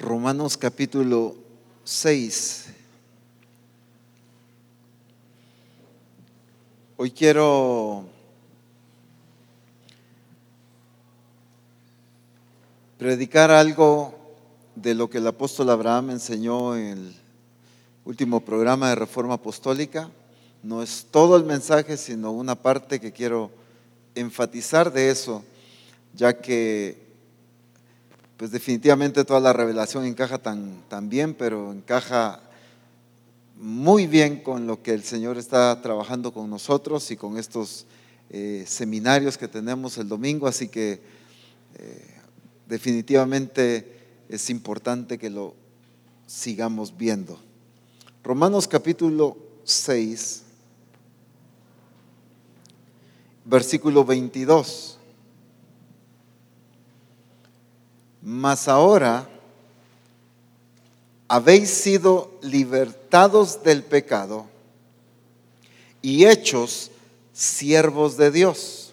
Romanos capítulo 6. Hoy quiero predicar algo de lo que el apóstol Abraham enseñó en el último programa de Reforma Apostólica. No es todo el mensaje, sino una parte que quiero enfatizar de eso, ya que pues definitivamente toda la revelación encaja tan, tan bien, pero encaja muy bien con lo que el Señor está trabajando con nosotros y con estos eh, seminarios que tenemos el domingo, así que eh, definitivamente es importante que lo sigamos viendo. Romanos capítulo 6, versículo 22. Mas ahora habéis sido libertados del pecado y hechos siervos de Dios.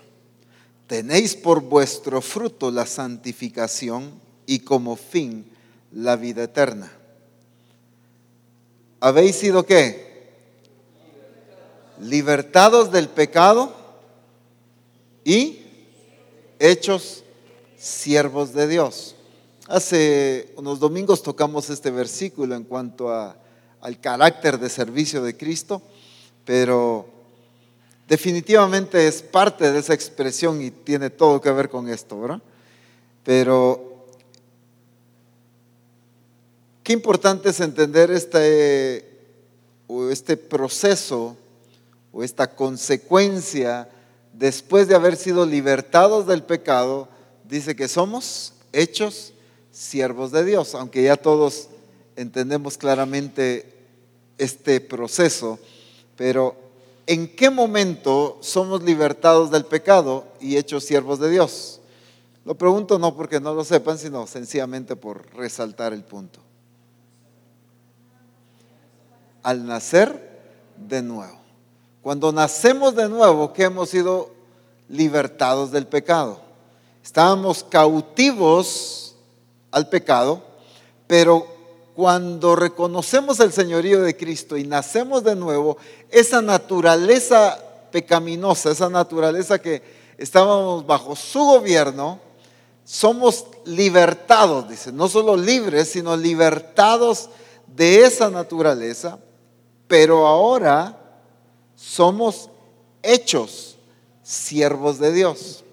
Tenéis por vuestro fruto la santificación y como fin la vida eterna. ¿Habéis sido qué? Libertados del pecado y hechos siervos de Dios. Hace unos domingos tocamos este versículo en cuanto a, al carácter de servicio de Cristo, pero definitivamente es parte de esa expresión y tiene todo que ver con esto, ¿verdad? Pero qué importante es entender este, o este proceso o esta consecuencia después de haber sido libertados del pecado, dice que somos hechos siervos de Dios, aunque ya todos entendemos claramente este proceso, pero ¿en qué momento somos libertados del pecado y hechos siervos de Dios? Lo pregunto no porque no lo sepan, sino sencillamente por resaltar el punto. Al nacer de nuevo. Cuando nacemos de nuevo, que hemos sido libertados del pecado. Estábamos cautivos al pecado, pero cuando reconocemos el señorío de Cristo y nacemos de nuevo, esa naturaleza pecaminosa, esa naturaleza que estábamos bajo su gobierno, somos libertados, dice, no solo libres, sino libertados de esa naturaleza, pero ahora somos hechos siervos de Dios.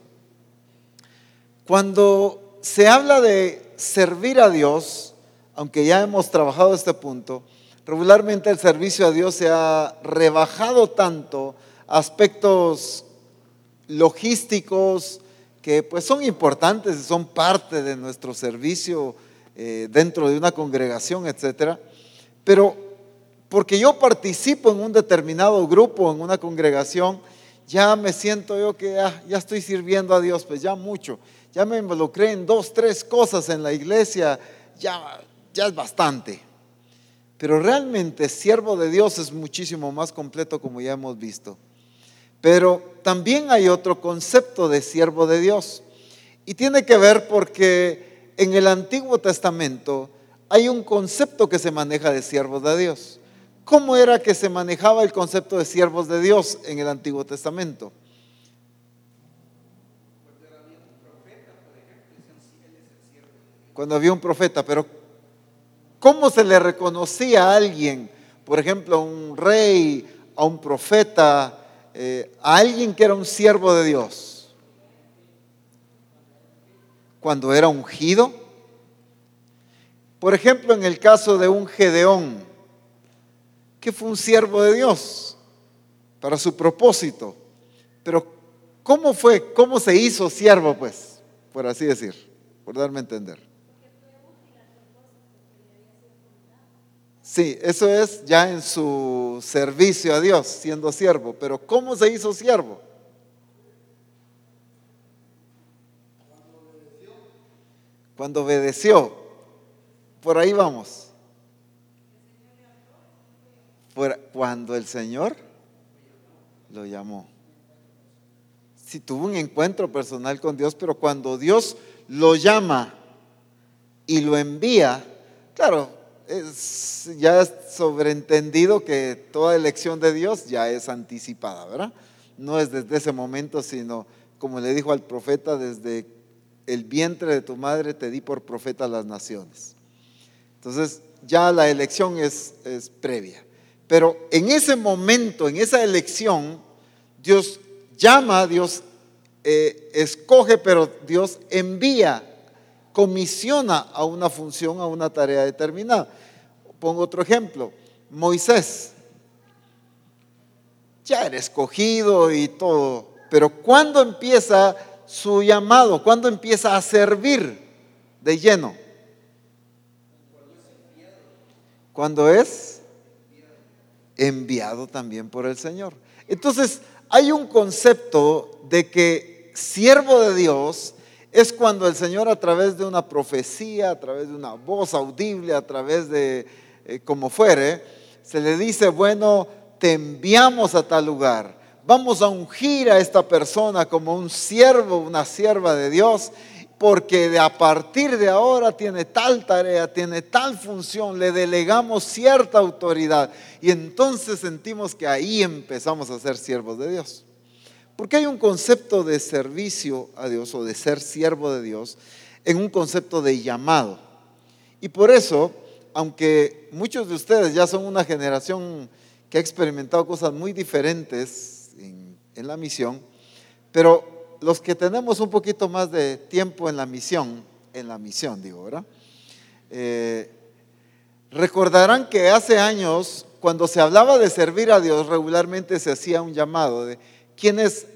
Cuando se habla de servir a Dios, aunque ya hemos trabajado este punto, regularmente el servicio a Dios se ha rebajado tanto aspectos logísticos que pues son importantes, son parte de nuestro servicio eh, dentro de una congregación, etcétera. Pero porque yo participo en un determinado grupo, en una congregación, ya me siento yo que ah, ya estoy sirviendo a Dios, pues ya mucho ya me involucré en dos, tres cosas en la iglesia, ya, ya es bastante. Pero realmente siervo de Dios es muchísimo más completo como ya hemos visto. Pero también hay otro concepto de siervo de Dios. Y tiene que ver porque en el Antiguo Testamento hay un concepto que se maneja de siervos de Dios. ¿Cómo era que se manejaba el concepto de siervos de Dios en el Antiguo Testamento? Cuando había un profeta, pero ¿cómo se le reconocía a alguien, por ejemplo, a un rey, a un profeta, eh, a alguien que era un siervo de Dios? Cuando era ungido. Por ejemplo, en el caso de un Gedeón, que fue un siervo de Dios para su propósito. Pero ¿cómo fue? ¿Cómo se hizo siervo, pues? Por así decir, por darme a entender. Sí, eso es ya en su servicio a Dios, siendo siervo. Pero ¿cómo se hizo siervo? Cuando obedeció. Por ahí vamos. Cuando el Señor lo llamó. Si tuvo un encuentro personal con Dios, pero cuando Dios lo llama y lo envía, Claro, es, ya es sobreentendido que toda elección de Dios ya es anticipada, ¿verdad? No es desde ese momento, sino como le dijo al profeta, desde el vientre de tu madre te di por profeta a las naciones. Entonces, ya la elección es, previa. Pero en ese momento, en esa elección, Dios llama, Dios eh, escoge, pero Dios envía, comisiona a una función, a una tarea determinada. Pongo otro ejemplo. Moisés. Ya era escogido y todo, pero ¿cuándo empieza su llamado? ¿Cuándo empieza a servir de lleno? Cuando es enviado también por el Señor. Entonces, hay un concepto de que siervo de Dios es cuando el Señor a través de una profecía, a través de una voz audible, a través de eh, como fuere, se le dice, bueno, te enviamos a tal lugar. Vamos a ungir a esta persona como un siervo, una sierva de Dios, porque de a partir de ahora tiene tal tarea, tiene tal función, le delegamos cierta autoridad y entonces sentimos que ahí empezamos a ser siervos de Dios. Porque hay un concepto de servicio a Dios o de ser siervo de Dios en un concepto de llamado. Y por eso, aunque muchos de ustedes ya son una generación que ha experimentado cosas muy diferentes en, la misión, pero los que tenemos un poquito más de tiempo en la misión, en la misión digo, ¿verdad? Eh, recordarán que hace años, cuando se hablaba de servir a Dios, regularmente se hacía un llamado de quienes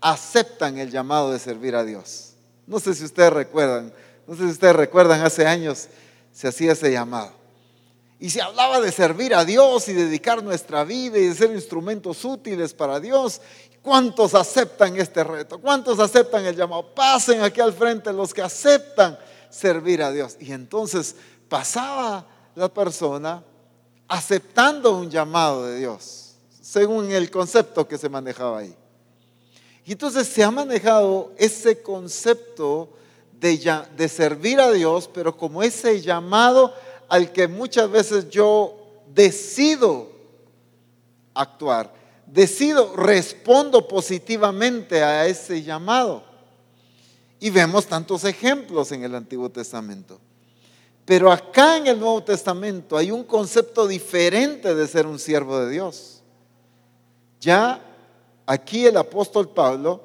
aceptan el llamado de servir a Dios. No sé si ustedes recuerdan, no sé si ustedes recuerdan, hace años se hacía ese llamado. Y se hablaba de servir a Dios y dedicar nuestra vida y de ser instrumentos útiles para Dios. ¿Cuántos aceptan este reto? ¿Cuántos aceptan el llamado? Pasen aquí al frente los que aceptan servir a Dios. Y entonces pasaba la persona aceptando un llamado de Dios, según el concepto que se manejaba ahí. Y entonces se ha manejado ese concepto de, servir a Dios, pero como ese llamado al que muchas veces yo decido actuar decido, respondo positivamente a ese llamado. Y vemos tantos ejemplos en el Antiguo Testamento. Pero acá en el Nuevo Testamento hay un concepto diferente de ser un siervo de Dios. Ya aquí el apóstol Pablo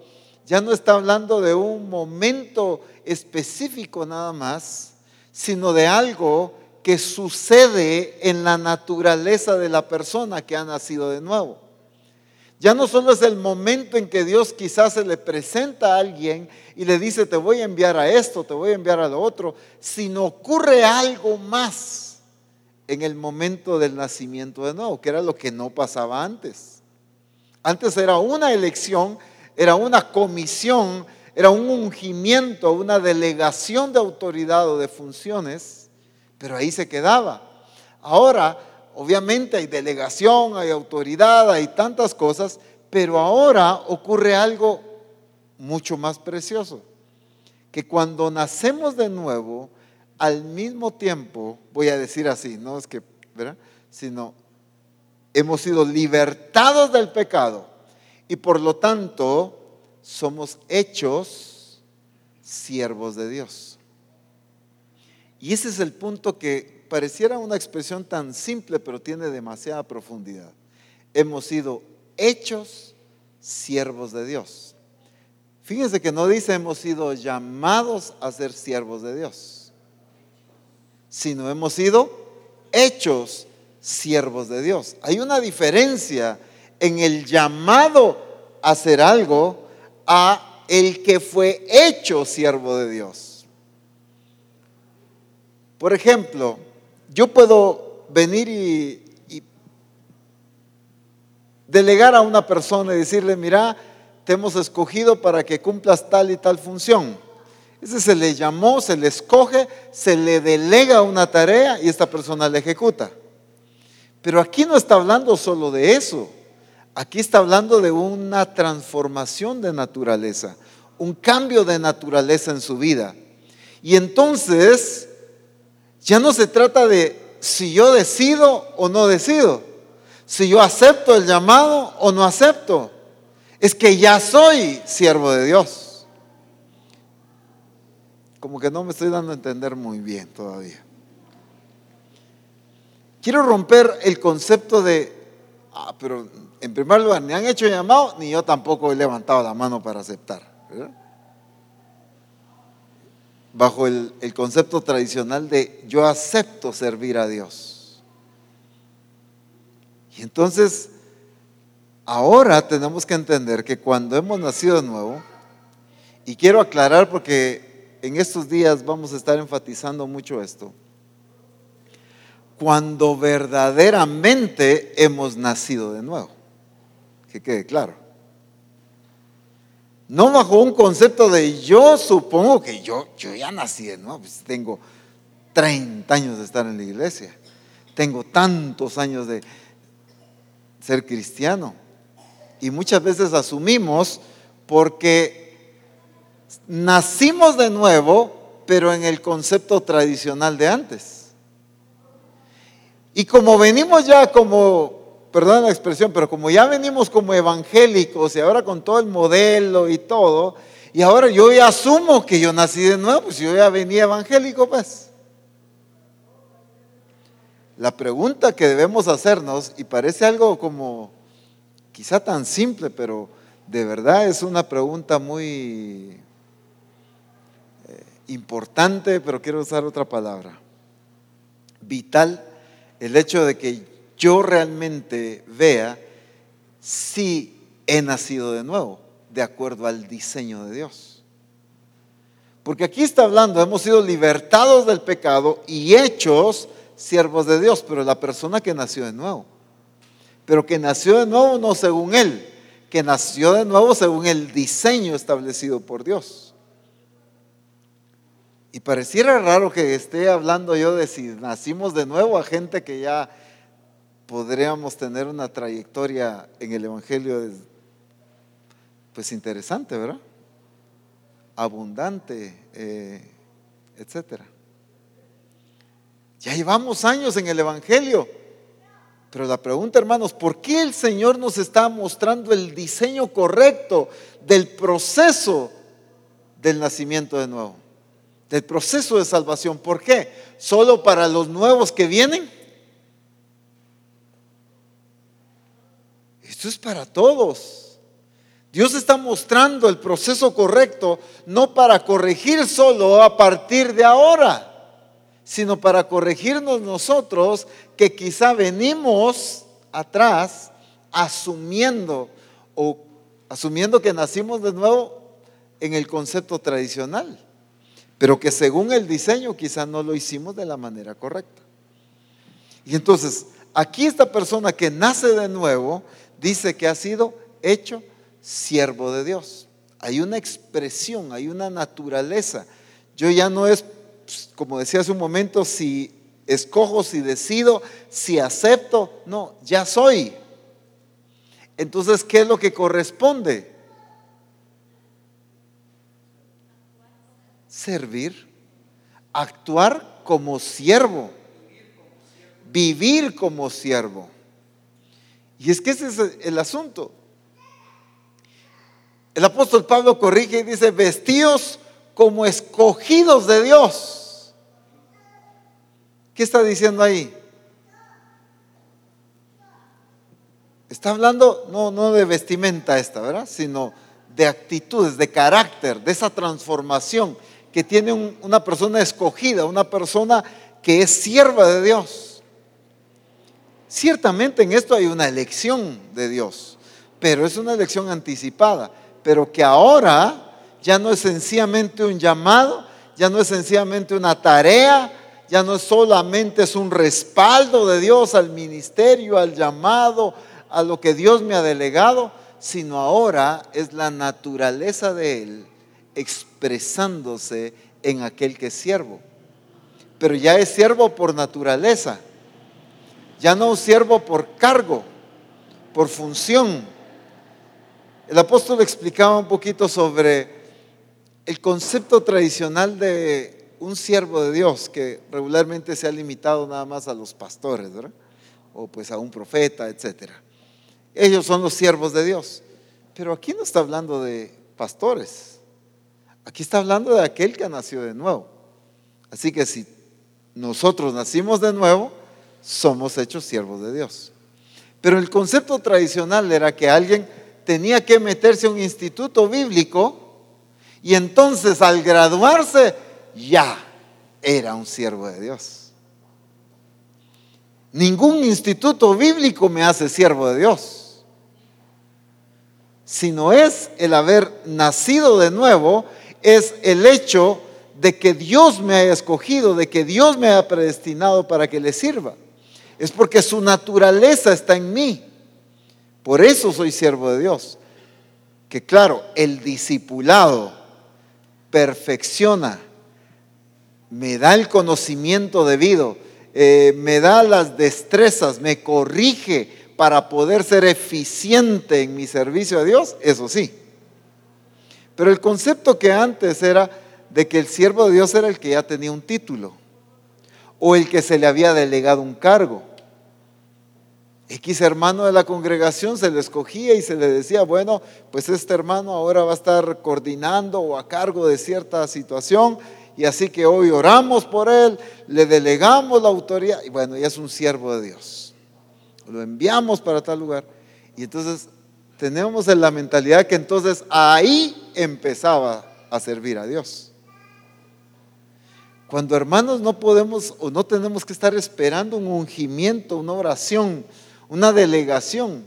ya no está hablando de un momento específico nada más, sino de algo que sucede en la naturaleza de la persona que ha nacido de nuevo. Ya no solo es el momento en que Dios quizás se le presenta a alguien y le dice, te voy a enviar a esto, te voy a enviar a lo otro, sino ocurre algo más en el momento del nacimiento de nuevo, que era lo que no pasaba antes. Antes era una elección, era una comisión, era un ungimiento, una delegación de autoridad o de funciones, pero ahí se quedaba. Ahora Obviamente hay delegación, hay autoridad, hay tantas cosas, pero ahora ocurre algo mucho más precioso, que cuando nacemos de nuevo, al mismo tiempo, voy a decir así, no es que, ¿verdad? Sino hemos sido libertados del pecado y por lo tanto somos hechos siervos de Dios. Y ese es el punto que pareciera una expresión tan simple, pero tiene demasiada profundidad. Hemos sido hechos siervos de Dios. Fíjense que no dice hemos sido llamados a ser siervos de Dios, sino hemos sido hechos siervos de Dios. Hay una diferencia en el llamado a hacer algo a el que fue hecho siervo de Dios. Por ejemplo, yo puedo venir y, delegar a una persona y decirle, mira, te hemos escogido para que cumplas tal y tal función. Ese se le llamó, se le escoge, se le delega una tarea y esta persona la ejecuta. Pero aquí no está hablando solo de eso. Aquí está hablando de una transformación de naturaleza, un cambio de naturaleza en su vida. Y entonces Ya no se trata de si yo decido o no decido, si yo acepto el llamado o no acepto. Es que ya soy siervo de Dios. Como que no me estoy dando a entender muy bien todavía. Quiero romper el concepto de, ah, pero en primer lugar, ni han hecho llamado, ni yo tampoco he levantado la mano para aceptar. Bajo el, el concepto tradicional de yo acepto servir a Dios. Y entonces, ahora tenemos que entender que cuando hemos nacido de nuevo, y quiero aclarar porque en estos días vamos a estar enfatizando mucho esto, cuando verdaderamente hemos nacido de nuevo. Que quede claro. No bajo un concepto de yo supongo que yo, yo ya nací de nuevo, pues tengo 30 años de estar en la iglesia, tengo tantos años de ser cristiano. Y muchas veces asumimos porque nacimos de nuevo, pero en el concepto tradicional de antes. Y como venimos ya como, perdón la expresión, pero como ya venimos como evangélicos y ahora con todo el modelo y todo, y ahora yo ya asumo que yo nací de nuevo, pues yo ya venía evangélico, pues. La pregunta que debemos hacernos, y parece algo como quizá tan simple, pero de verdad es una pregunta muy eh, importante, pero quiero usar otra palabra, vital el hecho de que yo realmente vea si he nacido de nuevo, de acuerdo al diseño de Dios. Porque aquí está hablando, hemos sido libertados del pecado y hechos siervos de Dios, pero la persona que nació de nuevo, pero que nació de nuevo no según Él, que nació de nuevo según el diseño establecido por Dios. Y pareciera raro que esté hablando yo de si nacimos de nuevo a gente que ya podríamos tener una trayectoria en el Evangelio, pues interesante, ¿verdad? Abundante, eh, etcétera. Ya llevamos años en el Evangelio. Pero la pregunta, hermanos, ¿por qué el Señor nos está mostrando el diseño correcto del proceso del nacimiento de nuevo? Del proceso de salvación. ¿Por qué? ¿Solo para los nuevos que vienen? Esto es para todos. Dios está mostrando el proceso correcto no para corregir solo a partir de ahora, sino para corregirnos nosotros que quizá venimos atrás asumiendo o asumiendo que nacimos de nuevo en el concepto tradicional pero que según el diseño quizá no lo hicimos de la manera correcta. Y entonces, aquí esta persona que nace de nuevo dice que ha sido hecho siervo de Dios. Hay una expresión, hay una naturaleza. Yo ya no es, pues, como decía hace un momento, si escojo, si decido, si acepto, no, ya soy. Entonces, ¿qué es lo que corresponde? Servir, actuar como siervo, vivir como siervo. Y es que ese es el asunto. El apóstol Pablo corrige y dice, vestidos como escogidos de Dios. ¿Qué está diciendo ahí? Está hablando no, no de vestimenta esta, ¿verdad? Sino de actitudes, de carácter, de esa transformación que tiene una persona escogida, una persona que es sierva de Dios. Ciertamente en esto hay una elección de Dios, pero es una elección anticipada, pero que ahora ya no es sencillamente un llamado, ya no es sencillamente una tarea, ya no es solamente es un respaldo de Dios al ministerio, al llamado, a lo que Dios me ha delegado, sino ahora es la naturaleza de Él expresándose en aquel que es siervo. Pero ya es siervo por naturaleza, ya no siervo por cargo, por función. El apóstol explicaba un poquito sobre el concepto tradicional de un siervo de Dios, que regularmente se ha limitado nada más a los pastores, ¿verdad? O pues a un profeta, etc. Ellos son los siervos de Dios. Pero aquí no está hablando de pastores. Aquí está hablando de aquel que nació de nuevo. Así que si nosotros nacimos de nuevo, somos hechos siervos de Dios. Pero el concepto tradicional era que alguien tenía que meterse a un instituto bíblico y entonces al graduarse ya era un siervo de Dios. Ningún instituto bíblico me hace siervo de Dios, sino es el haber nacido de nuevo, es el hecho de que Dios me haya escogido, de que Dios me haya predestinado para que le sirva. Es porque su naturaleza está en mí. Por eso soy siervo de Dios. Que claro, el discipulado perfecciona, me da el conocimiento debido, eh, me da las destrezas, me corrige para poder ser eficiente en mi servicio a Dios, eso sí. Pero el concepto que antes era de que el siervo de Dios era el que ya tenía un título o el que se le había delegado un cargo. X hermano de la congregación se le escogía y se le decía, bueno, pues este hermano ahora va a estar coordinando o a cargo de cierta situación y así que hoy oramos por él, le delegamos la autoridad y bueno, ya es un siervo de Dios. Lo enviamos para tal lugar y entonces tenemos en la mentalidad que entonces ahí empezaba a servir a Dios. Cuando hermanos no podemos o no tenemos que estar esperando un ungimiento, una oración, una delegación,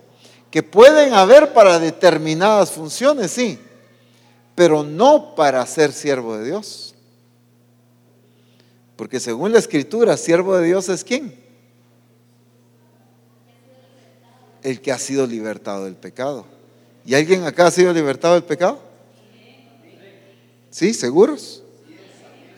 que pueden haber para determinadas funciones, sí, pero no para ser siervo de Dios. Porque según la escritura, siervo de Dios es quién? El que ha sido libertado del pecado. ¿Y alguien acá ha sido libertado del pecado? ¿Sí? ¿Seguros?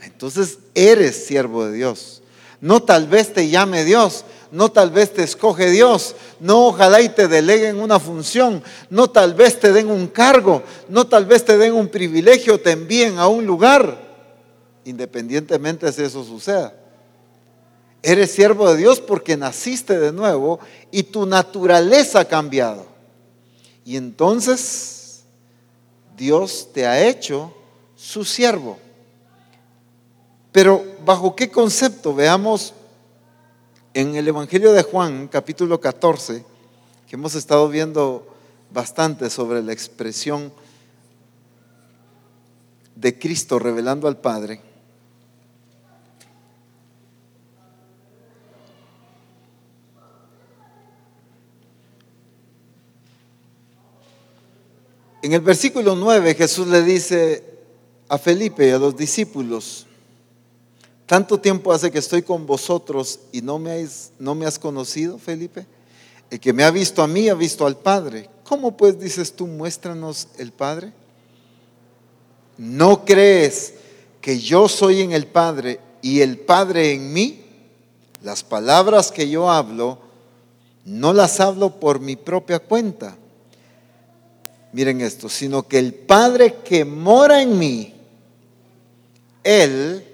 Entonces eres siervo de Dios. No tal vez te llame Dios, no tal vez te escoge Dios, no ojalá y te deleguen una función, no tal vez te den un cargo, no tal vez te den un privilegio, te envíen a un lugar, independientemente si eso suceda. Eres siervo de Dios porque naciste de nuevo y tu naturaleza ha cambiado. Y entonces Dios te ha hecho su siervo. Pero ¿bajo qué concepto? Veamos en el Evangelio de Juan, capítulo 14, que hemos estado viendo bastante sobre la expresión de Cristo revelando al Padre, En el versículo 9 Jesús le dice a Felipe y a los discípulos, tanto tiempo hace que estoy con vosotros y no me, no me has conocido, Felipe. El que me ha visto a mí ha visto al Padre. ¿Cómo pues dices tú, muéstranos el Padre? ¿No crees que yo soy en el Padre y el Padre en mí? Las palabras que yo hablo, no las hablo por mi propia cuenta. Miren esto, sino que el Padre que mora en mí, Él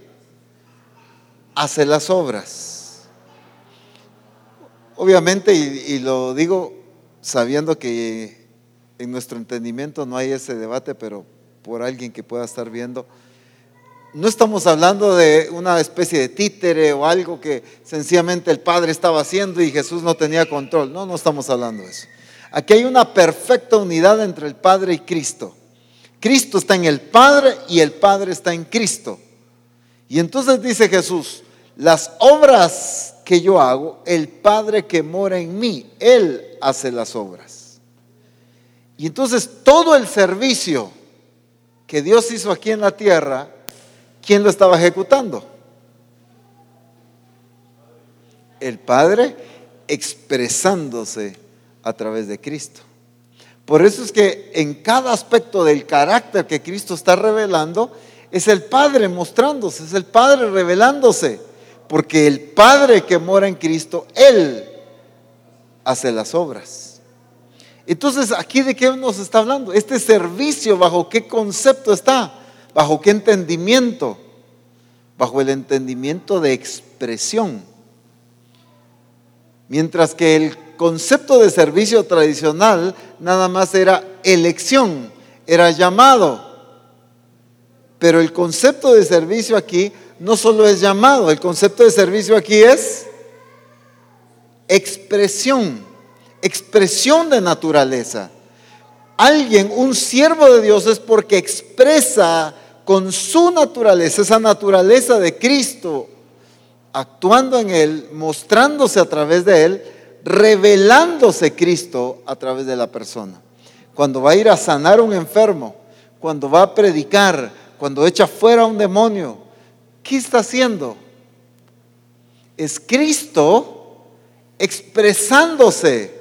hace las obras. Obviamente, y, lo digo sabiendo que en nuestro entendimiento no hay ese debate, pero por alguien que pueda estar viendo, no estamos hablando de una especie de títere o algo que sencillamente el Padre estaba haciendo y Jesús no tenía control. No, no estamos hablando de eso. Aquí hay una perfecta unidad entre el Padre y Cristo. Cristo está en el Padre y el Padre está en Cristo. Y entonces dice Jesús, las obras que yo hago, el Padre que mora en mí, Él hace las obras. Y entonces todo el servicio que Dios hizo aquí en la tierra, ¿quién lo estaba ejecutando? El Padre expresándose a través de Cristo. Por eso es que en cada aspecto del carácter que Cristo está revelando, es el Padre mostrándose, es el Padre revelándose, porque el Padre que mora en Cristo, Él hace las obras. Entonces, ¿aquí de qué nos está hablando? Este servicio, ¿bajo qué concepto está? ¿Bajo qué entendimiento? bajo el entendimiento de expresión. Mientras que el concepto de servicio tradicional nada más era elección, era llamado. Pero el concepto de servicio aquí no solo es llamado, el concepto de servicio aquí es expresión, expresión de naturaleza. Alguien, un siervo de Dios es porque expresa con su naturaleza, esa naturaleza de Cristo, actuando en Él, mostrándose a través de Él, revelándose Cristo a través de la persona. Cuando va a ir a sanar a un enfermo, cuando va a predicar, cuando echa fuera a un demonio, ¿qué está haciendo? Es Cristo expresándose.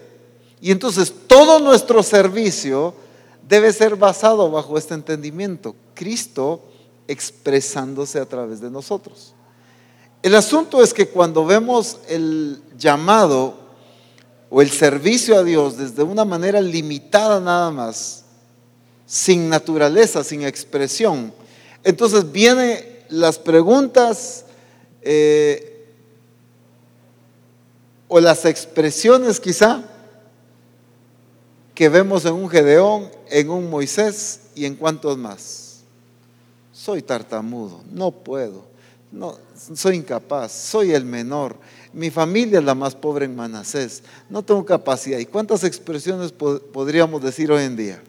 Y entonces todo nuestro servicio debe ser basado bajo este entendimiento. Cristo expresándose a través de nosotros. El asunto es que cuando vemos el llamado o el servicio a Dios desde una manera limitada nada más, sin naturaleza, sin expresión, entonces vienen las preguntas eh, o las expresiones quizá que vemos en un Gedeón, en un Moisés y en cuantos más. Soy tartamudo, no puedo, no, soy incapaz, soy el menor, mi familia es la más pobre en Manasés, no tengo capacidad. ¿Y cuántas expresiones podríamos decir hoy en día?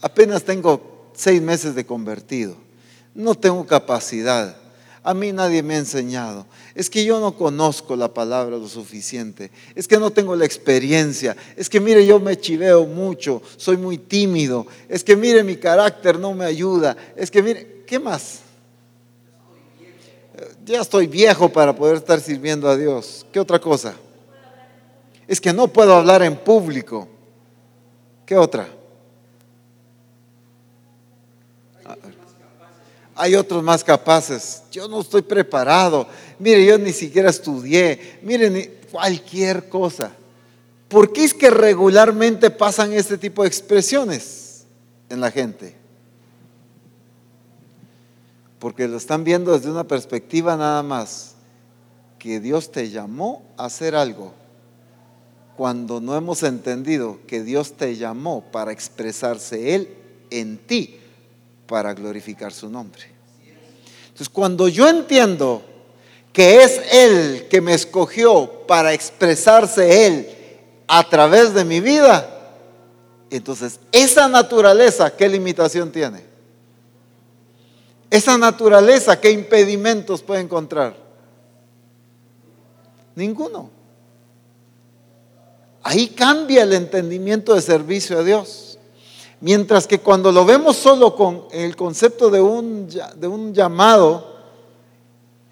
Apenas tengo seis meses de convertido, no tengo capacidad a mí nadie me ha enseñado. Es que yo no conozco la palabra lo suficiente. Es que no tengo la experiencia. Es que mire, yo me chiveo mucho. Soy muy tímido. Es que mire, mi carácter no me ayuda. Es que mire, ¿qué más? Ya estoy viejo para poder estar sirviendo a Dios. ¿Qué otra cosa? Es que no puedo hablar en público. ¿Qué otra? hay otros más capaces. Yo no estoy preparado. Mire, yo ni siquiera estudié. Miren, cualquier cosa. ¿Por qué es que regularmente pasan este tipo de expresiones en la gente? Porque lo están viendo desde una perspectiva nada más, que Dios te llamó a hacer algo, cuando no hemos entendido que Dios te llamó para expresarse Él en ti para glorificar su nombre. Entonces, cuando yo entiendo que es Él que me escogió para expresarse Él a través de mi vida, entonces esa naturaleza, ¿qué limitación tiene? Esa naturaleza, ¿qué impedimentos puede encontrar? Ninguno. Ahí cambia el entendimiento de servicio a Dios. Mientras que cuando lo vemos solo con el concepto de un, de un llamado,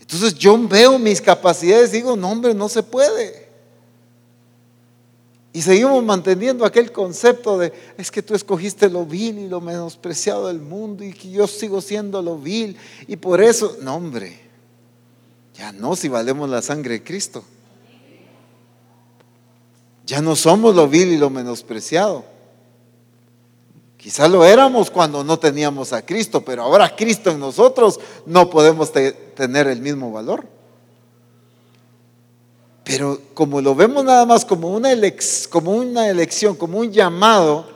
entonces yo veo mis capacidades y digo, no hombre, no se puede. Y seguimos manteniendo aquel concepto de, es que tú escogiste lo vil y lo menospreciado del mundo y que yo sigo siendo lo vil. Y por eso, no hombre, ya no si valemos la sangre de Cristo. Ya no somos lo vil y lo menospreciado. Quizás lo éramos cuando no teníamos a Cristo, pero ahora Cristo en nosotros no podemos tener el mismo valor. Pero como lo vemos nada más como una, como una elección, como un llamado,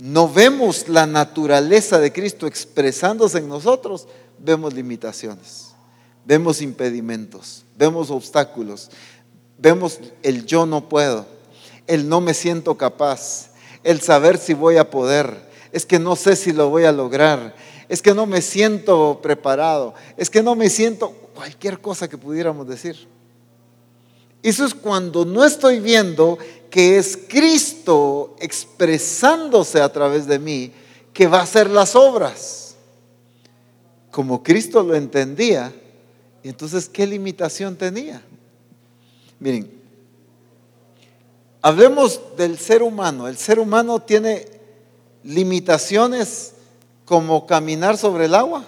no vemos la naturaleza de Cristo expresándose en nosotros, vemos limitaciones, vemos impedimentos, vemos obstáculos, vemos el yo no puedo, el no me siento capaz, el saber si voy a poder, es que no sé si lo voy a lograr, es que no me siento preparado, es que no me siento cualquier cosa que pudiéramos decir. Eso es cuando no estoy viendo que es Cristo expresándose a través de mí que va a hacer las obras. Como Cristo lo entendía, entonces ¿qué limitación tenía? Miren, Hablemos del ser humano. El ser humano tiene limitaciones como caminar sobre el agua.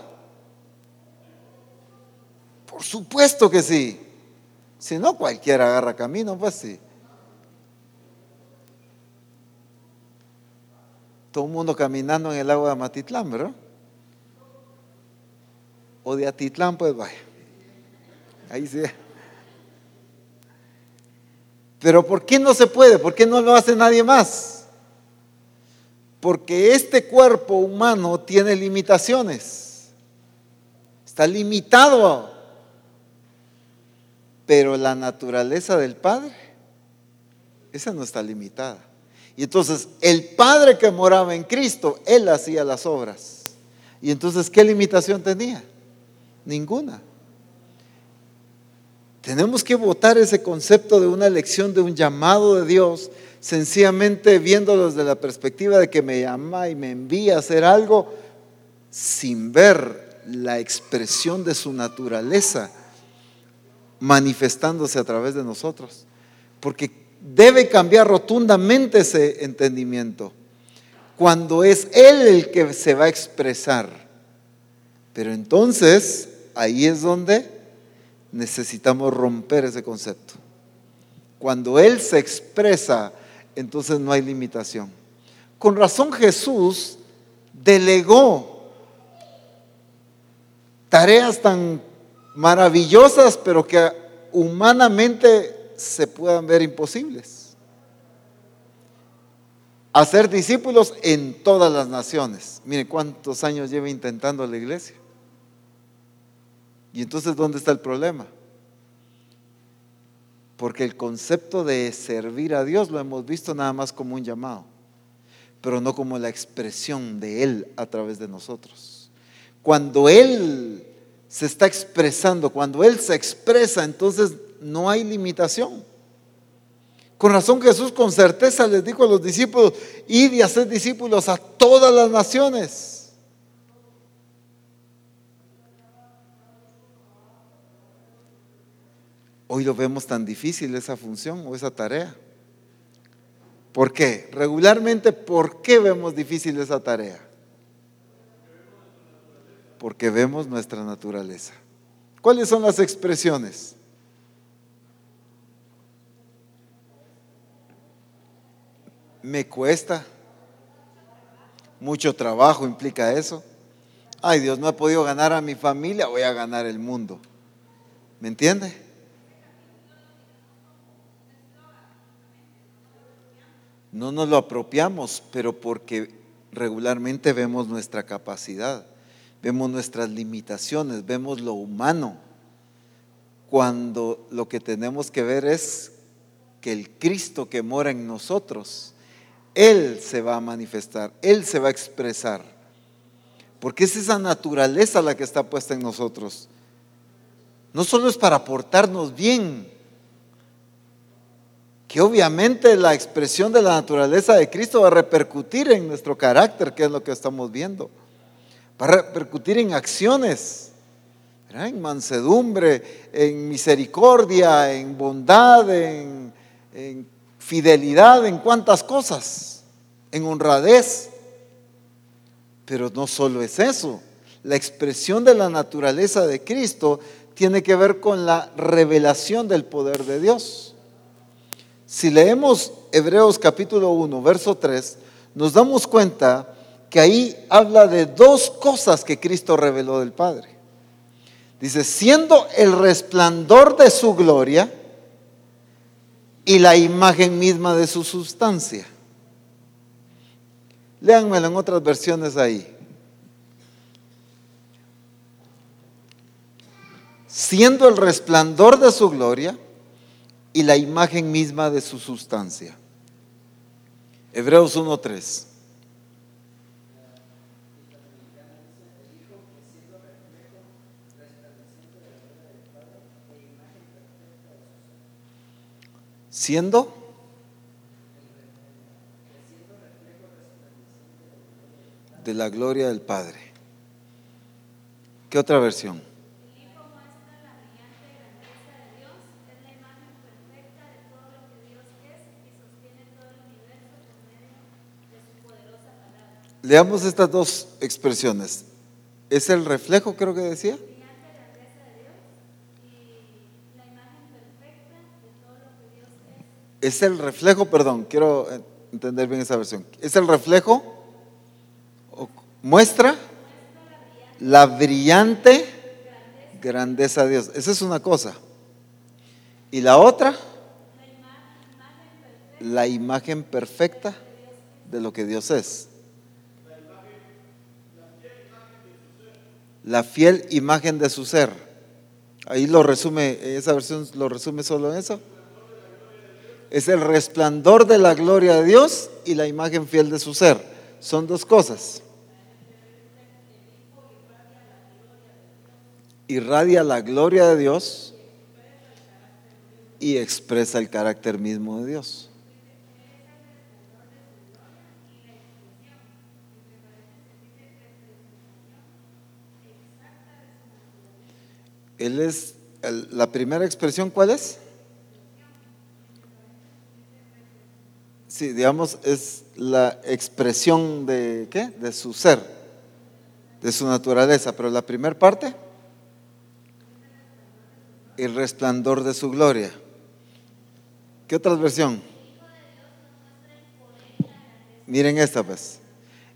Por supuesto que sí. Si no, cualquiera agarra camino, pues sí. Todo el mundo caminando en el agua de Matitlán, ¿verdad? o de Atitlán, pues vaya. Ahí sí. Pero ¿por qué no se puede? ¿Por qué no lo hace nadie más? Porque este cuerpo humano tiene limitaciones. Está limitado. Pero la naturaleza del Padre, esa no está limitada. Y entonces el Padre que moraba en Cristo, Él hacía las obras. Y entonces, ¿qué limitación tenía? Ninguna. Tenemos que votar ese concepto de una elección, de un llamado de Dios, sencillamente viéndolo desde la perspectiva de que me llama y me envía a hacer algo sin ver la expresión de su naturaleza manifestándose a través de nosotros. Porque debe cambiar rotundamente ese entendimiento cuando es Él el que se va a expresar. Pero entonces ahí es donde necesitamos romper ese concepto. Cuando Él se expresa, entonces no hay limitación. Con razón Jesús delegó tareas tan maravillosas, pero que humanamente se puedan ver imposibles. Hacer discípulos en todas las naciones. Mire cuántos años lleva intentando la iglesia. Y entonces, ¿dónde está el problema? Porque el concepto de servir a Dios lo hemos visto nada más como un llamado, pero no como la expresión de Él a través de nosotros. Cuando Él se está expresando, cuando Él se expresa, entonces no hay limitación. Con razón Jesús con certeza les dijo a los discípulos, id y hacer discípulos a todas las naciones. Hoy lo vemos tan difícil esa función o esa tarea. ¿Por qué? Regularmente, ¿por qué vemos difícil esa tarea? Porque vemos nuestra naturaleza. ¿Cuáles son las expresiones? Me cuesta. Mucho trabajo implica eso. Ay, Dios, no he podido ganar a mi familia, voy a ganar el mundo. ¿Me entiende? No nos lo apropiamos, pero porque regularmente vemos nuestra capacidad, vemos nuestras limitaciones, vemos lo humano, cuando lo que tenemos que ver es que el Cristo que mora en nosotros, Él se va a manifestar, Él se va a expresar, porque es esa naturaleza la que está puesta en nosotros. No solo es para portarnos bien, que obviamente la expresión de la naturaleza de Cristo va a repercutir en nuestro carácter, que es lo que estamos viendo. Va a repercutir en acciones, en mansedumbre, en misericordia, en bondad, en, en fidelidad, en cuantas cosas, en honradez. Pero no solo es eso. La expresión de la naturaleza de Cristo tiene que ver con la revelación del poder de Dios. Si leemos Hebreos capítulo 1, verso 3, nos damos cuenta que ahí habla de dos cosas que Cristo reveló del Padre. Dice, siendo el resplandor de su gloria y la imagen misma de su sustancia. Léanmelo en otras versiones ahí. Siendo el resplandor de su gloria y la imagen misma de su sustancia. Hebreos 1.3. Siendo de la gloria del Padre. ¿Qué otra versión? Leamos estas dos expresiones. ¿Es el reflejo, creo que decía? Es el reflejo, perdón, quiero entender bien esa versión. ¿Es el reflejo? ¿Muestra? La brillante Grandeza de Dios. Esa es una cosa. ¿Y la otra? La imagen perfecta de lo que Dios es. La fiel imagen de su ser. Ahí lo resume, esa versión lo resume solo en eso. Es el resplandor de la gloria de Dios y la imagen fiel de su ser. Son dos cosas. Irradia la gloria de Dios y expresa el carácter mismo de Dios. Él es, la primera expresión, ¿cuál es? Sí, digamos, es la expresión de qué? De su ser, de su naturaleza. Pero la primera parte, el resplandor de su gloria. ¿Qué otra versión? Miren esta pues.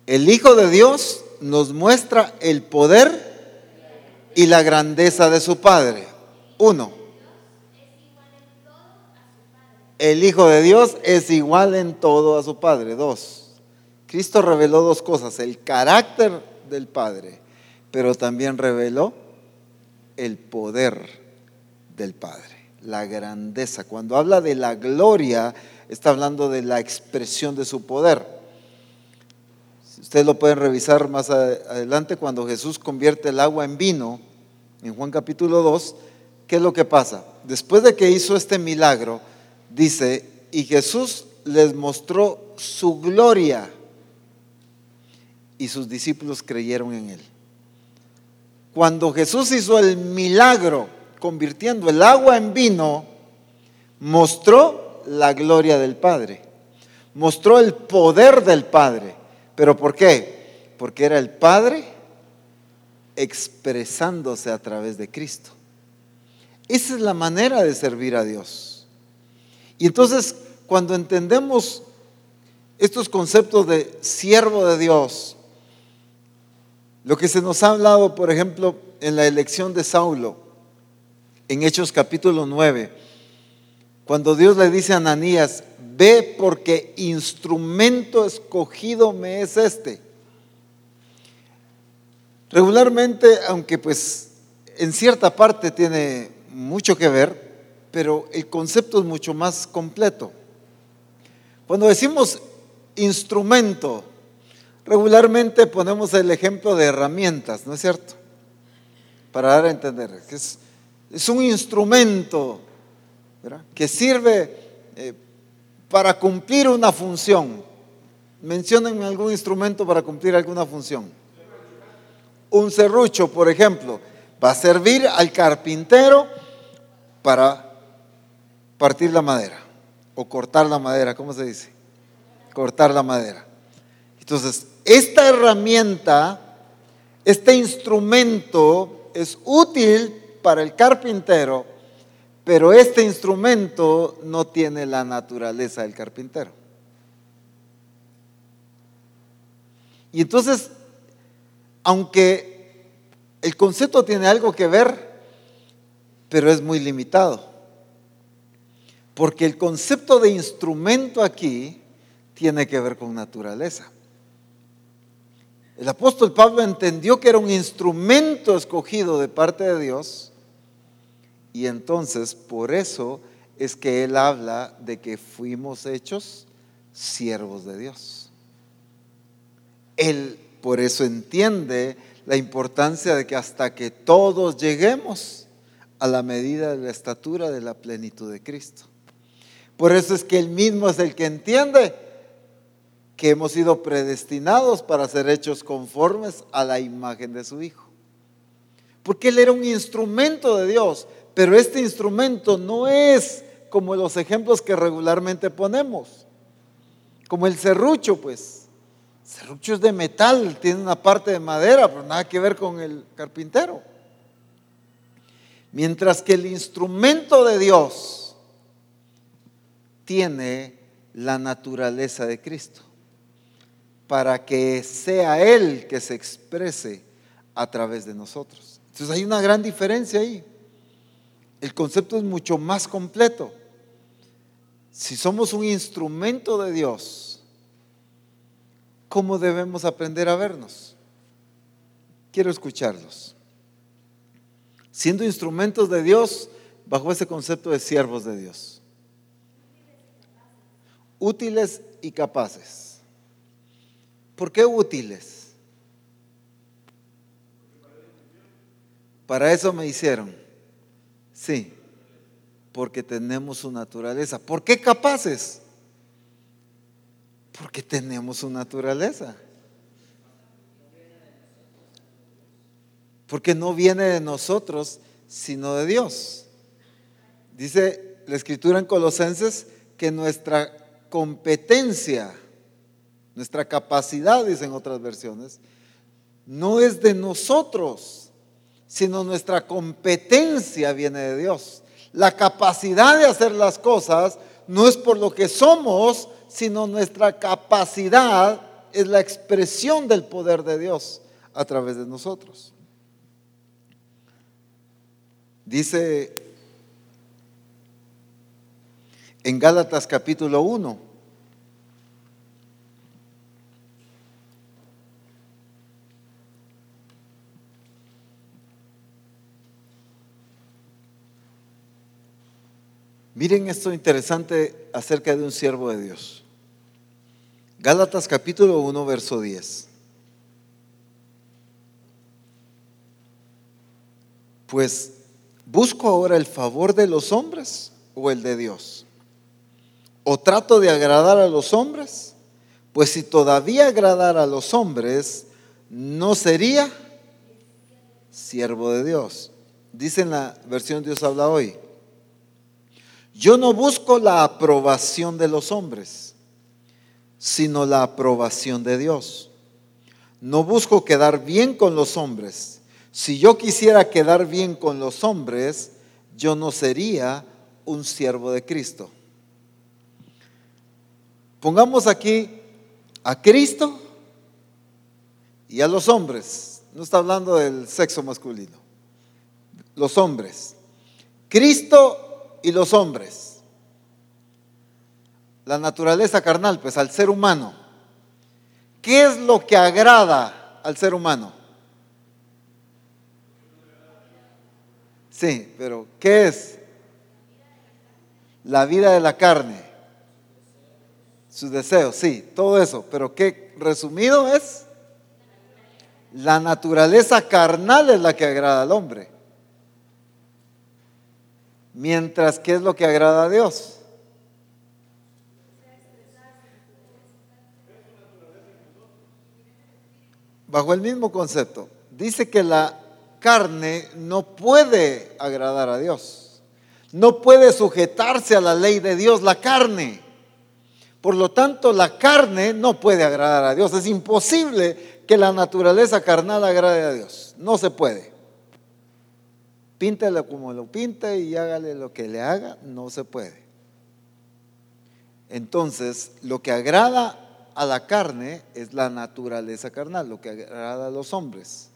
El Hijo de Dios nos muestra el poder y la grandeza de su Padre. Uno. El Hijo de Dios es igual en todo a su Padre. Dos. Cristo reveló dos cosas, el carácter del Padre, pero también reveló el poder del Padre, la grandeza. Cuando habla de la gloria, está hablando de la expresión de su poder. Ustedes lo pueden revisar más adelante cuando Jesús convierte el agua en vino, en Juan capítulo 2, ¿qué es lo que pasa? Después de que hizo este milagro, dice, y Jesús les mostró su gloria y sus discípulos creyeron en él. Cuando Jesús hizo el milagro convirtiendo el agua en vino, mostró la gloria del Padre, mostró el poder del Padre. ¿Pero por qué? Porque era el Padre expresándose a través de Cristo. Esa es la manera de servir a Dios. Y entonces, cuando entendemos estos conceptos de siervo de Dios, lo que se nos ha hablado, por ejemplo, en la elección de Saulo, en Hechos capítulo 9, cuando Dios le dice a Ananías, ve porque instrumento escogido me es este. Regularmente, aunque pues en cierta parte tiene mucho que ver, pero el concepto es mucho más completo. Cuando decimos instrumento, regularmente ponemos el ejemplo de herramientas, ¿no es cierto? Para dar a entender que es un instrumento que sirve eh, para cumplir una función. Mencionen algún instrumento para cumplir alguna función. Un serrucho, por ejemplo, va a servir al carpintero para partir la madera o cortar la madera, ¿cómo se dice? Cortar la madera. Entonces, esta herramienta, este instrumento es útil para el carpintero, pero este instrumento no tiene la naturaleza del carpintero. Y entonces, aunque el concepto tiene algo que ver, pero es muy limitado. Porque el concepto de instrumento aquí tiene que ver con naturaleza. El apóstol Pablo entendió que era un instrumento escogido de parte de Dios y entonces, por eso es que Él habla de que fuimos hechos siervos de Dios. Él por eso entiende la importancia de que hasta que todos lleguemos a la medida de la estatura de la plenitud de Cristo. Por eso es que Él mismo es el que entiende que hemos sido predestinados para ser hechos conformes a la imagen de su Hijo. Porque Él era un instrumento de Dios pero este instrumento no es como los ejemplos que regularmente ponemos, como el serrucho, pues. El serrucho es de metal, tiene una parte de madera, pero nada que ver con el carpintero. Mientras que el instrumento de Dios tiene la naturaleza de Cristo, para que sea Él que se exprese a través de nosotros. Entonces hay una gran diferencia ahí. El concepto es mucho más completo. Si somos un instrumento de Dios, ¿cómo debemos aprender a vernos? Quiero escucharlos. Siendo instrumentos de Dios bajo ese concepto de siervos de Dios. Útiles y capaces. ¿Por qué útiles? Para eso me hicieron. Sí porque tenemos su naturaleza. ¿Por qué capaces? Porque tenemos su naturaleza. Porque no viene de nosotros, sino de Dios. Dice la escritura en Colosenses que nuestra competencia, nuestra capacidad, dicen otras versiones, no es de nosotros, sino nuestra competencia viene de Dios. La capacidad de hacer las cosas no es por lo que somos, sino nuestra capacidad es la expresión del poder de Dios a través de nosotros. Dice en Gálatas capítulo 1, Miren esto interesante acerca de un siervo de Dios. Gálatas capítulo 1, verso 10. Pues, ¿busco ahora el favor de los hombres o el de Dios? ¿O trato de agradar a los hombres? Pues si todavía agradara a los hombres, no sería siervo de Dios. Dice en la versión Dios habla hoy. Yo no busco la aprobación de los hombres, sino la aprobación de Dios. No busco quedar bien con los hombres. Si yo quisiera quedar bien con los hombres, yo no sería un siervo de Cristo. Pongamos aquí a Cristo y a los hombres. No está hablando del sexo masculino. Los hombres. Cristo y los hombres. La naturaleza carnal, pues al ser humano. ¿Qué es lo que agrada al ser humano? Sí, pero ¿qué es? La vida de la carne. Sus deseos, sí, todo eso. Pero ¿qué resumido es? La naturaleza carnal es la que agrada al hombre. Mientras, ¿qué es lo que agrada a Dios? Bajo el mismo concepto, dice que la carne no puede agradar a Dios. No puede sujetarse a la ley de Dios, la carne. Por lo tanto, la carne no puede agradar a Dios. Es imposible que la naturaleza carnal agrade a Dios. No se puede píntelo como lo pinte y hágale lo que le haga, no se puede. Entonces, lo que agrada a la carne es la naturaleza carnal, lo que agrada a los hombres.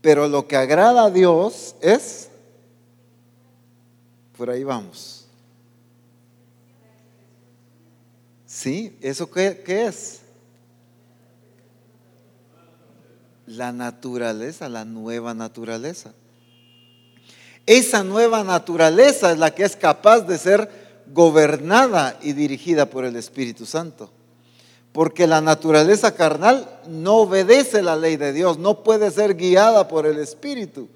Pero lo que agrada a Dios es, por ahí vamos. ¿Sí? ¿Eso qué, qué es? La naturaleza, la nueva naturaleza. Esa nueva naturaleza es la que es capaz de ser gobernada y dirigida por el Espíritu Santo. Porque la naturaleza carnal no obedece la ley de Dios, no puede ser guiada por el Espíritu.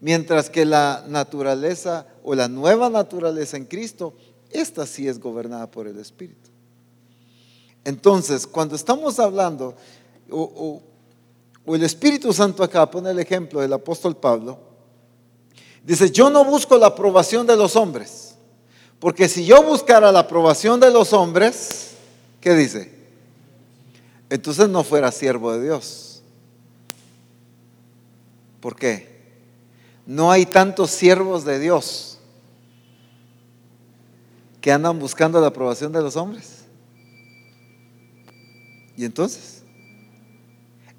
Mientras que la naturaleza o la nueva naturaleza en Cristo, esta sí es gobernada por el Espíritu. Entonces, cuando estamos hablando, o, el Espíritu Santo acá pone el ejemplo del apóstol Pablo, Dice, yo no busco la aprobación de los hombres. Porque si yo buscara la aprobación de los hombres, ¿qué dice? Entonces no fuera siervo de Dios. ¿Por qué? No hay tantos siervos de Dios que andan buscando la aprobación de los hombres. ¿Y entonces?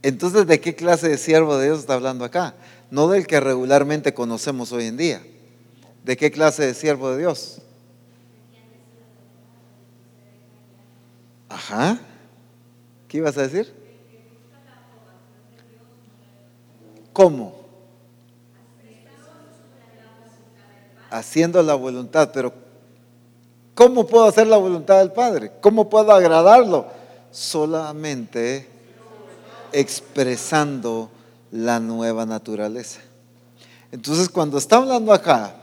Entonces, ¿de qué clase de siervo de Dios está hablando acá? no del que regularmente conocemos hoy en día. ¿De qué clase de siervo de Dios? Ajá. ¿Qué ibas a decir? ¿Cómo? Haciendo la voluntad, pero ¿cómo puedo hacer la voluntad del Padre? ¿Cómo puedo agradarlo? Solamente expresando la nueva naturaleza. Entonces, cuando está hablando acá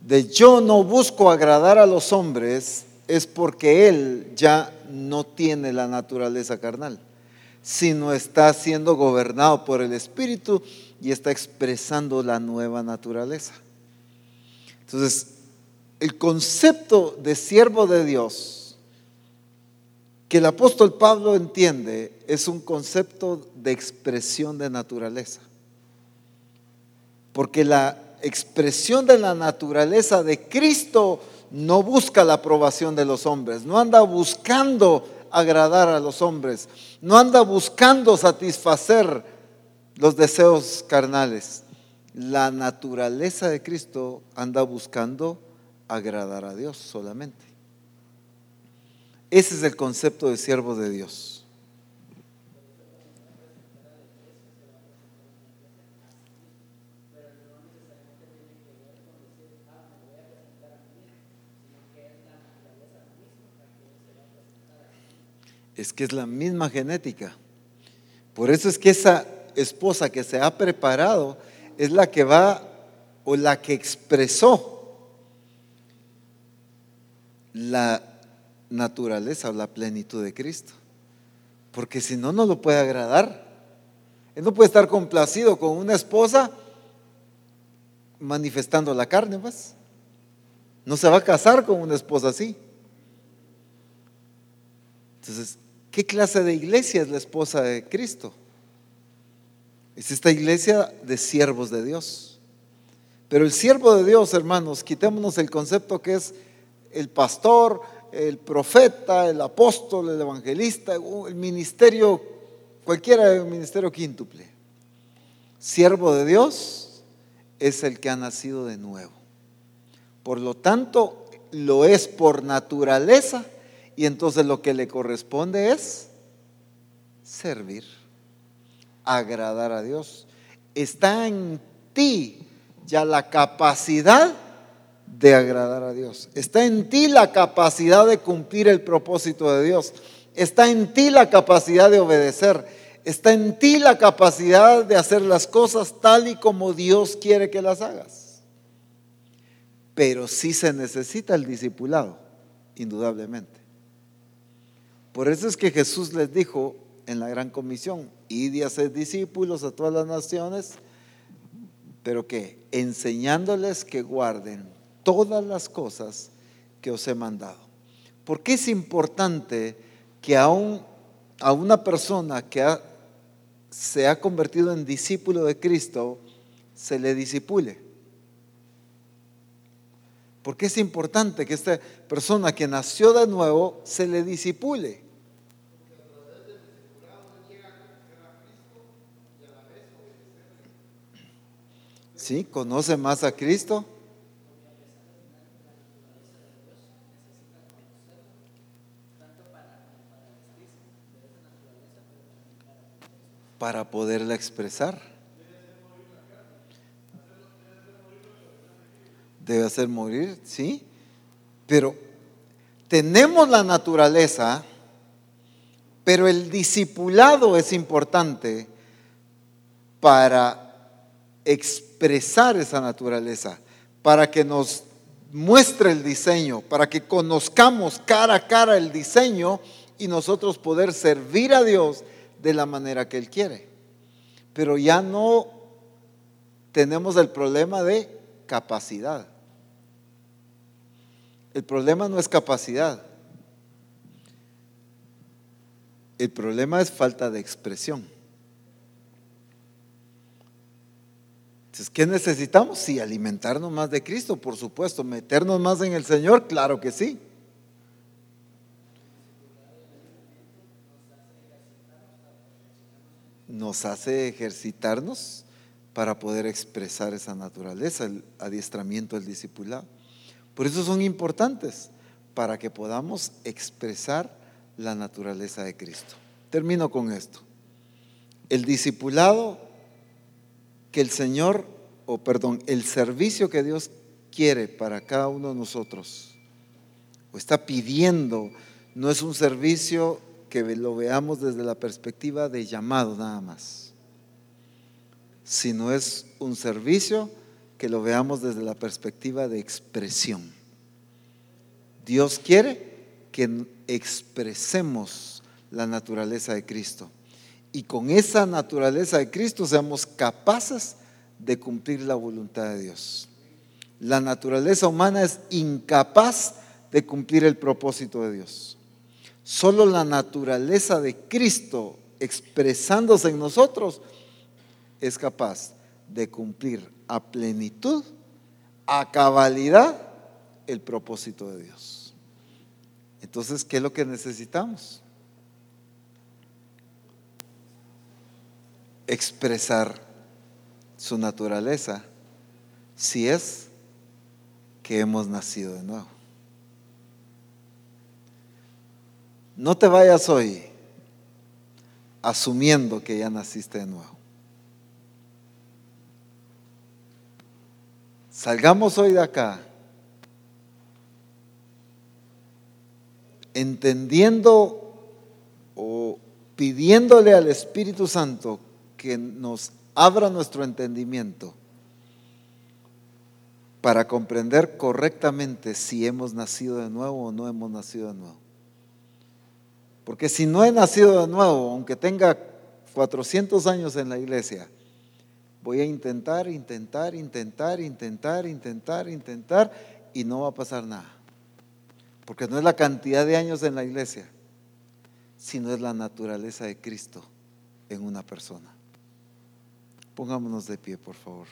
de yo no busco agradar a los hombres, es porque él ya no tiene la naturaleza carnal, sino está siendo gobernado por el Espíritu y está expresando la nueva naturaleza. Entonces, el concepto de siervo de Dios que el apóstol Pablo entiende es un concepto de expresión de naturaleza. Porque la expresión de la naturaleza de Cristo no busca la aprobación de los hombres, no anda buscando agradar a los hombres, no anda buscando satisfacer los deseos carnales. La naturaleza de Cristo anda buscando agradar a Dios solamente. Ese es el concepto de siervo de Dios. es que es la misma genética. Por eso es que esa esposa que se ha preparado es la que va o la que expresó la naturaleza o la plenitud de Cristo. Porque si no, no lo puede agradar. Él no puede estar complacido con una esposa manifestando la carne, pues. No se va a casar con una esposa así. Entonces, ¿Qué clase de iglesia es la esposa de Cristo? Es esta iglesia de siervos de Dios. Pero el siervo de Dios, hermanos, quitémonos el concepto que es el pastor, el profeta, el apóstol, el evangelista, el ministerio, cualquiera del ministerio quíntuple. Siervo de Dios es el que ha nacido de nuevo. Por lo tanto, lo es por naturaleza y entonces lo que le corresponde es servir, agradar a Dios. Está en ti ya la capacidad de agradar a Dios. Está en ti la capacidad de cumplir el propósito de Dios. Está en ti la capacidad de obedecer. Está en ti la capacidad de hacer las cosas tal y como Dios quiere que las hagas. Pero sí se necesita el discipulado, indudablemente. Por eso es que Jesús les dijo en la gran comisión, id y hacer discípulos a todas las naciones, pero que enseñándoles que guarden todas las cosas que os he mandado. ¿Por qué es importante que a, una persona que se ha convertido en discípulo de Cristo se le disipule? ¿Por qué es importante que esta persona que nació de nuevo se le disipule? ¿Sí? ¿Conoce más a Cristo? Para poderla expresar. Debe hacer morir, sí. Pero tenemos la naturaleza, pero el discipulado es importante para expresar esa naturaleza, para que nos muestre el diseño, para que conozcamos cara a cara el diseño y nosotros poder servir a Dios de la manera que Él quiere. Pero ya no tenemos el problema de capacidad. El problema no es capacidad. El problema es falta de expresión. Entonces, ¿qué necesitamos? Sí, alimentarnos más de Cristo, por supuesto. Meternos más en el Señor, claro que sí. Nos hace ejercitarnos para poder expresar esa naturaleza, el adiestramiento del discipulado. Por eso son importantes, para que podamos expresar la naturaleza de Cristo. Termino con esto. El discipulado que el Señor, o perdón, el servicio que Dios quiere para cada uno de nosotros, o está pidiendo, no es un servicio que lo veamos desde la perspectiva de llamado nada más, sino es un servicio que lo veamos desde la perspectiva de expresión. Dios quiere que expresemos la naturaleza de Cristo y con esa naturaleza de Cristo seamos capaces de cumplir la voluntad de Dios. La naturaleza humana es incapaz de cumplir el propósito de Dios. Solo la naturaleza de Cristo expresándose en nosotros es capaz de cumplir a plenitud, a cabalidad, el propósito de Dios. Entonces, ¿qué es lo que necesitamos? expresar su naturaleza si es que hemos nacido de nuevo. No te vayas hoy asumiendo que ya naciste de nuevo. Salgamos hoy de acá entendiendo o pidiéndole al Espíritu Santo que nos abra nuestro entendimiento para comprender correctamente si hemos nacido de nuevo o no hemos nacido de nuevo. Porque si no he nacido de nuevo, aunque tenga 400 años en la iglesia, voy a intentar, intentar, intentar, intentar, intentar, intentar y no va a pasar nada. Porque no es la cantidad de años en la iglesia, sino es la naturaleza de Cristo en una persona. Pongámonos de pie, por favor.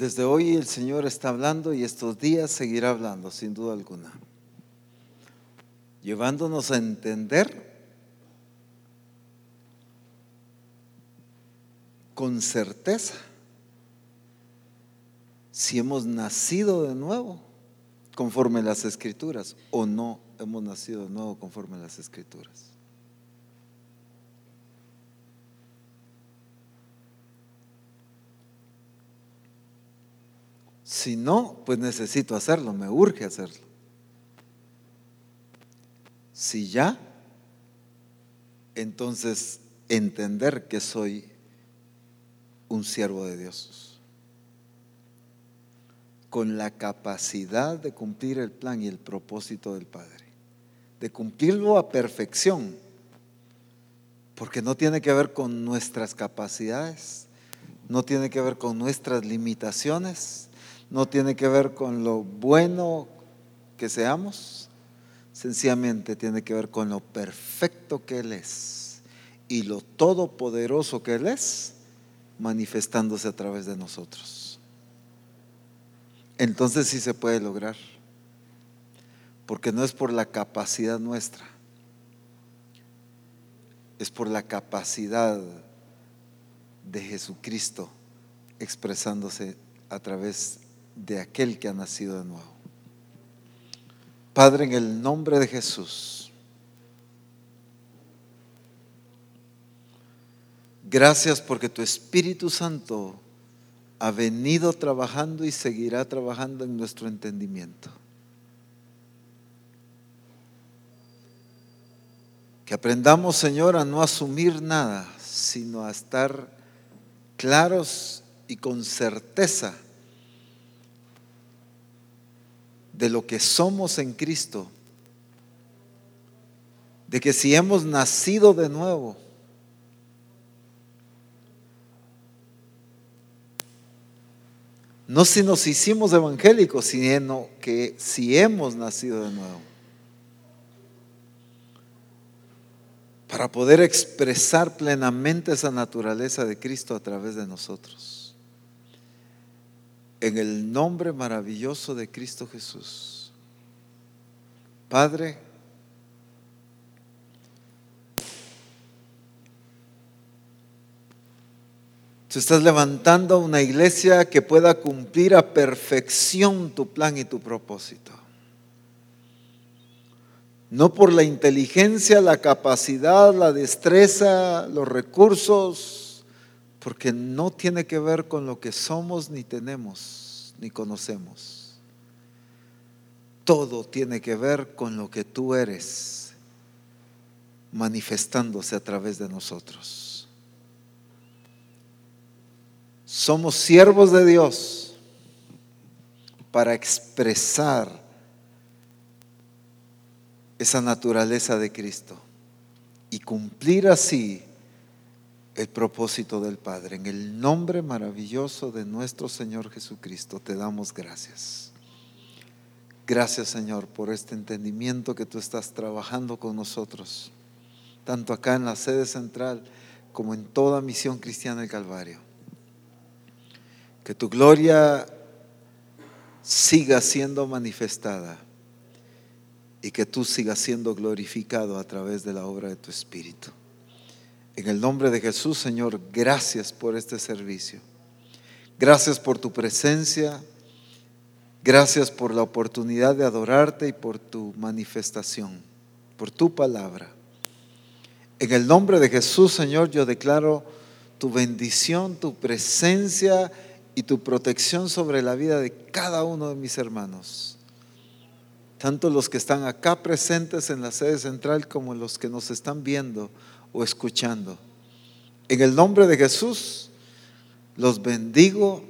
Desde hoy el Señor está hablando y estos días seguirá hablando, sin duda alguna, llevándonos a entender con certeza si hemos nacido de nuevo conforme las escrituras o no hemos nacido de nuevo conforme las escrituras. Si no, pues necesito hacerlo, me urge hacerlo. Si ya, entonces entender que soy un siervo de Dios, con la capacidad de cumplir el plan y el propósito del Padre, de cumplirlo a perfección, porque no tiene que ver con nuestras capacidades, no tiene que ver con nuestras limitaciones, no tiene que ver con lo bueno que seamos, sencillamente tiene que ver con lo perfecto que Él es y lo todopoderoso que Él es, manifestándose a través de nosotros. Entonces sí se puede lograr, porque no es por la capacidad nuestra, es por la capacidad de Jesucristo expresándose a través de de aquel que ha nacido de nuevo. Padre, en el nombre de Jesús, gracias porque tu Espíritu Santo ha venido trabajando y seguirá trabajando en nuestro entendimiento. Que aprendamos, Señor, a no asumir nada, sino a estar claros y con certeza de lo que somos en Cristo, de que si hemos nacido de nuevo, no si nos hicimos evangélicos, sino que si hemos nacido de nuevo. Para poder expresar plenamente esa naturaleza de Cristo a través de nosotros. En el nombre maravilloso de Cristo Jesús. Padre, Tú estás levantando una iglesia que pueda cumplir a perfección tu plan y tu propósito. No por la inteligencia, la capacidad, la destreza, los recursos, porque no tiene que ver con lo que somos ni tenemos ni conocemos. Todo tiene que ver con lo que tú eres manifestándose a través de nosotros. Somos siervos de Dios para expresar esa naturaleza de Cristo y cumplir así el propósito del Padre. En el nombre maravilloso de nuestro Señor Jesucristo te damos gracias. Gracias Señor por este entendimiento que tú estás trabajando con nosotros, tanto acá en la sede central como en toda misión cristiana del Calvario que tu gloria siga siendo manifestada y que tú sigas siendo glorificado a través de la obra de tu Espíritu. En el nombre de Jesús, Señor, gracias por este servicio. Gracias por tu presencia. Gracias por la oportunidad de adorarte y por tu manifestación, por tu palabra. En el nombre de Jesús, Señor, yo declaro tu bendición, tu presencia y tu protección sobre la vida de cada uno de mis hermanos, tanto los que están acá presentes en la sede central como los que nos están viendo o escuchando. En el nombre de Jesús, los bendigo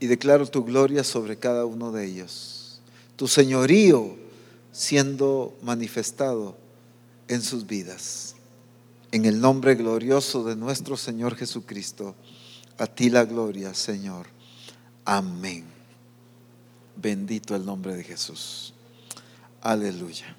y declaro tu gloria sobre cada uno de ellos. Tu señorío siendo manifestado en sus vidas. En el nombre glorioso de nuestro Señor Jesucristo. A ti la gloria, Señor. Amén. Bendito el nombre de Jesús. Aleluya.